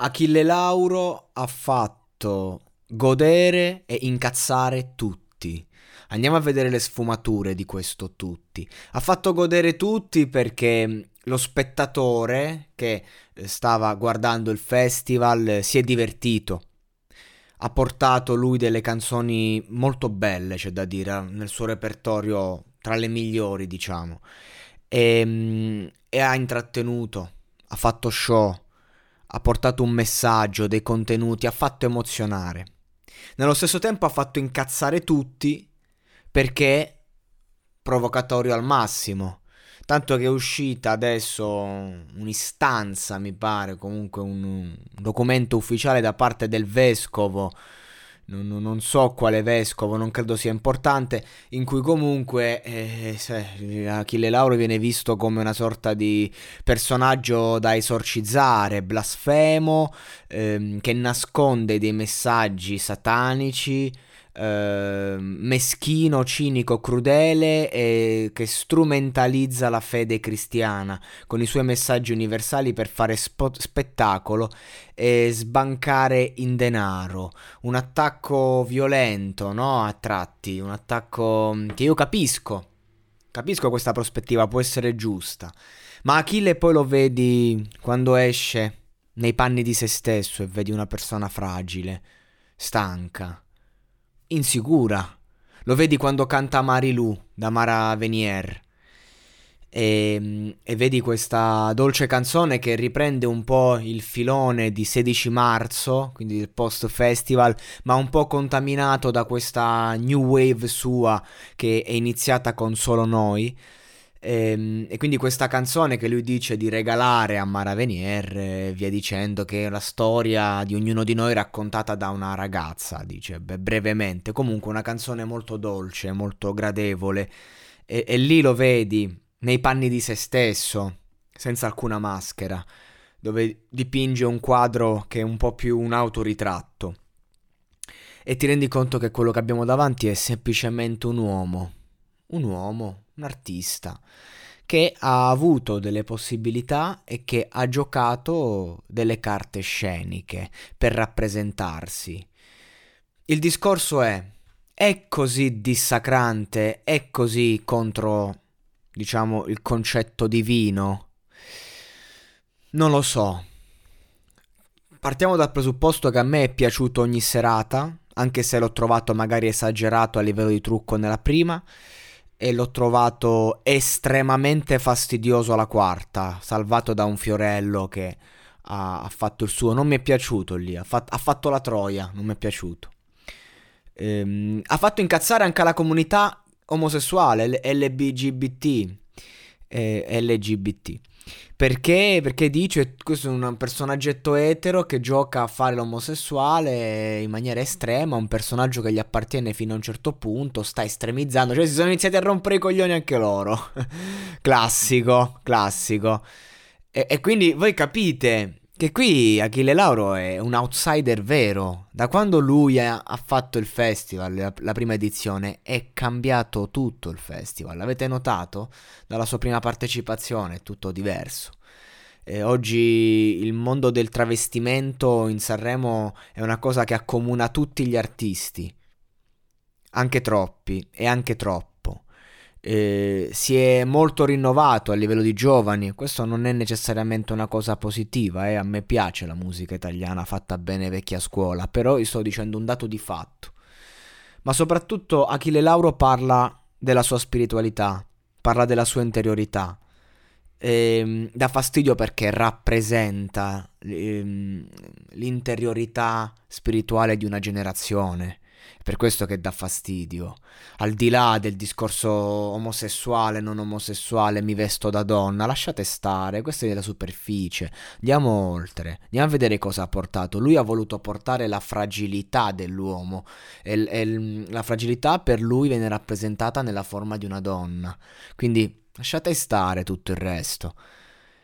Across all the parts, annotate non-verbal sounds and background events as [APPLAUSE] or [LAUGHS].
Achille Lauro ha fatto godere e incazzare tutti. Andiamo a vedere le sfumature di questo tutti. Ha fatto godere tutti perché lo spettatore che eh, stava guardando il festival eh, si è divertito. Ha portato lui delle canzoni molto belle, c'è da dire, nel suo repertorio tra le migliori, diciamo. E, ehm, e ha intrattenuto, ha fatto show, ha portato un messaggio, dei contenuti, ha fatto emozionare. Nello stesso tempo ha fatto incazzare tutti perché provocatorio al massimo. Tanto che è uscita adesso un'istanza, mi pare, comunque un, documento ufficiale da parte del vescovo non, non, so quale vescovo, non credo sia importante, in cui comunque eh, Achille Lauro viene visto come una sorta di personaggio da esorcizzare, blasfemo, ehm, che nasconde dei messaggi satanici, eh, meschino, cinico, crudele e che strumentalizza la fede cristiana con i suoi messaggi universali per fare spo- spettacolo e sbancare in denaro. Un attacco violento, no? A tratti, un attacco che io capisco. Capisco questa prospettiva, può essere giusta. Ma Achille poi lo vedi quando esce nei panni di se stesso e vedi una persona fragile, stanca, insicura. Lo vedi quando canta Marilu da Mara Venier. E, e, vedi questa dolce canzone che riprende un po' il filone di 16 marzo, quindi del post festival, ma un po' contaminato da questa new wave sua che è iniziata con solo noi. E, ehm, e, quindi questa canzone che lui dice di regalare a Mara Venier, e via dicendo che è la storia di ognuno di noi raccontata da una ragazza, dice beh, brevemente. Comunque una canzone molto dolce, molto gradevole. E, e lì lo vedi nei panni di se stesso, senza alcuna maschera, dove dipinge un quadro che è un po' più un autoritratto. E ti rendi conto che quello che abbiamo davanti è semplicemente un uomo. Un uomo un artista che ha avuto delle possibilità e che ha giocato delle carte sceniche per rappresentarsi. Il discorso è, è così dissacrante, è così contro, diciamo, il concetto divino? Non lo so. Partiamo dal presupposto che a me è piaciuto ogni serata, anche se l'ho trovato magari esagerato a livello di trucco nella prima e l'ho trovato estremamente fastidioso alla quarta, salvato da un Fiorello che ha, ha fatto il suo. Non mi è piaciuto lì, ha, fat, ha fatto la troia, non mi è piaciuto. Ehm, ha fatto incazzare anche la comunità omosessuale, LBGBT. Eh, LGBT. Perché? Perché dice questo è un personaggetto etero che gioca a fare l'omosessuale in maniera estrema, un personaggio che gli appartiene fino a un certo punto, sta estremizzando, cioè si sono iniziati a rompere i coglioni anche loro. [LAUGHS] classico, classico. E, e quindi voi capite che qui Achille Lauro è un outsider vero. Da quando lui ha, fatto il festival, la, la, prima edizione, è cambiato tutto il festival. L'avete notato? Dalla sua prima partecipazione è tutto diverso. E oggi il mondo del travestimento in Sanremo è una cosa che accomuna tutti gli artisti. Anche troppi e anche troppo eh, si è molto rinnovato a livello di giovani. Questo non è necessariamente una cosa positiva, eh. a me piace la musica italiana fatta bene vecchia scuola, però io sto dicendo un dato di fatto. Ma soprattutto Achille Lauro parla della sua spiritualità, parla della sua interiorità. E, ehm, dà fastidio perché rappresenta ehm, l'interiorità spirituale di una generazione È per questo che dà fastidio. Al di là del discorso omosessuale, non omosessuale, mi vesto da donna, lasciate stare, questa è la superficie. Andiamo oltre, andiamo a vedere cosa ha portato. Lui ha voluto portare la fragilità dell'uomo e, e la fragilità per lui viene rappresentata nella forma di una donna. Quindi lasciate stare tutto il resto.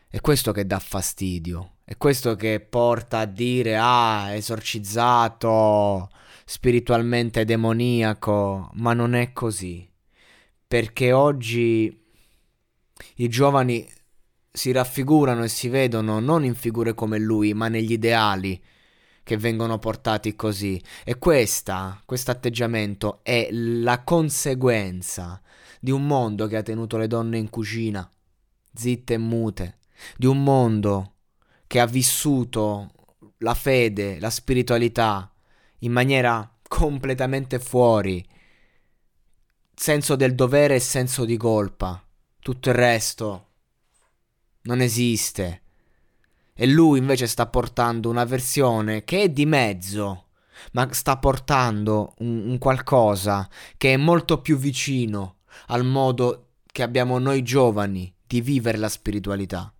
È questo che dà fastidio. È questo che porta a dire ah, esorcizzato, spiritualmente demoniaco, ma non è così. Perché oggi i giovani si raffigurano e si vedono non in figure come lui, ma negli ideali che vengono portati così. E questa, questo atteggiamento è la conseguenza di un mondo che ha tenuto le donne in cucina, zitte e mute, di un mondo che ha vissuto la fede, la spiritualità in maniera completamente fuori, senso del dovere e senso di colpa. Tutto il resto non esiste. E lui invece sta portando una versione che è di mezzo, ma sta portando un, un qualcosa che è molto più vicino al modo che abbiamo noi giovani di vivere la spiritualità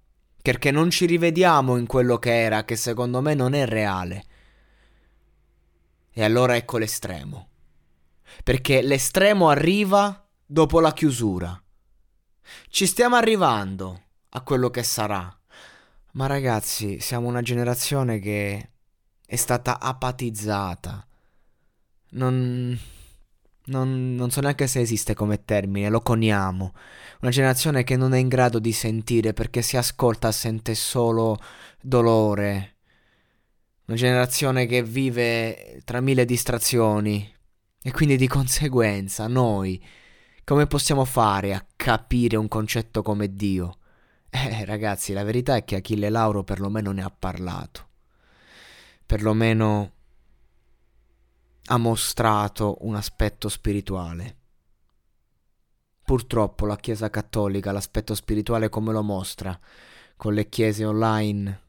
perché non ci rivediamo in quello che era, che secondo me non è reale. E allora ecco l'estremo. Perché l'estremo arriva dopo la chiusura. Ci stiamo arrivando a quello che sarà. Ma ragazzi, siamo una generazione che è stata apatizzata. Non non, non, so neanche se esiste come termine, lo coniamo. Una generazione che non è in grado di sentire perché si ascolta sente solo dolore. Una generazione che vive tra mille distrazioni. E quindi di conseguenza noi come possiamo fare a capire un concetto come Dio? Eh ragazzi, la verità è che Achille Lauro perlomeno ne ha parlato. Perlomeno ha mostrato un aspetto spirituale. Purtroppo la Chiesa cattolica l'aspetto spirituale come lo mostra? Con le chiese online,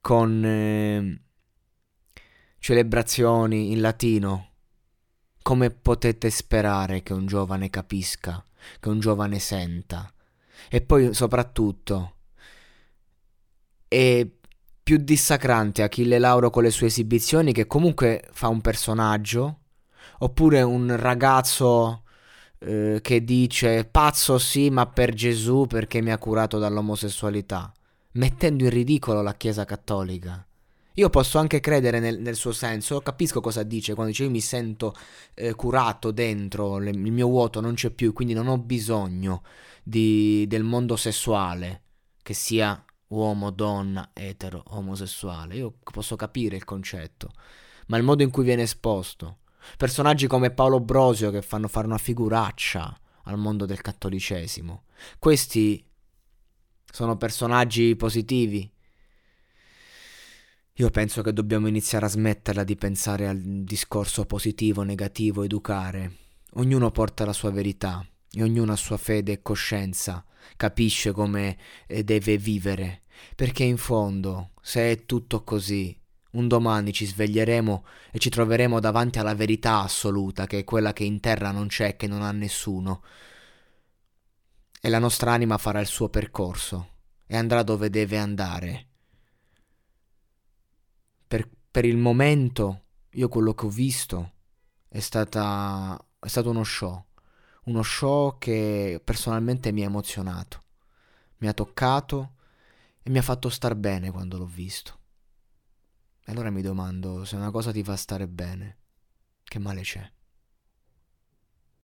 con eh, celebrazioni in latino. Come potete sperare che un giovane capisca, che un giovane senta? E poi soprattutto, e più dissacrante Achille Lauro con le sue esibizioni che comunque fa un personaggio oppure un ragazzo eh, che dice pazzo sì ma per Gesù perché mi ha curato dall'omosessualità mettendo in ridicolo la Chiesa cattolica io posso anche credere nel, nel, suo senso, capisco cosa dice quando dice io mi sento eh, curato dentro, le, il mio vuoto non c'è più, quindi non ho bisogno di, del mondo sessuale, che sia uomo, donna, etero, omosessuale. Io posso capire il concetto, ma il modo in cui viene esposto. Personaggi come Paolo Brosio che fanno fare una figuraccia al mondo del cattolicesimo. Questi sono personaggi positivi. Io penso che dobbiamo iniziare a smetterla di pensare al discorso positivo, negativo, educare. Ognuno porta la sua verità e ognuno ha sua fede e coscienza, capisce come eh, deve vivere, perché in fondo, se è tutto così, un domani ci sveglieremo e ci troveremo davanti alla verità assoluta, che è quella che in terra non c'è, che non ha nessuno. E la nostra anima farà il suo percorso e andrà dove deve andare. Per, per il momento, io quello che ho visto è, stata, è stato uno show uno show che personalmente mi ha emozionato, mi ha toccato e mi ha fatto star bene quando l'ho visto. E allora mi domando se una cosa ti fa stare bene, che male c'è?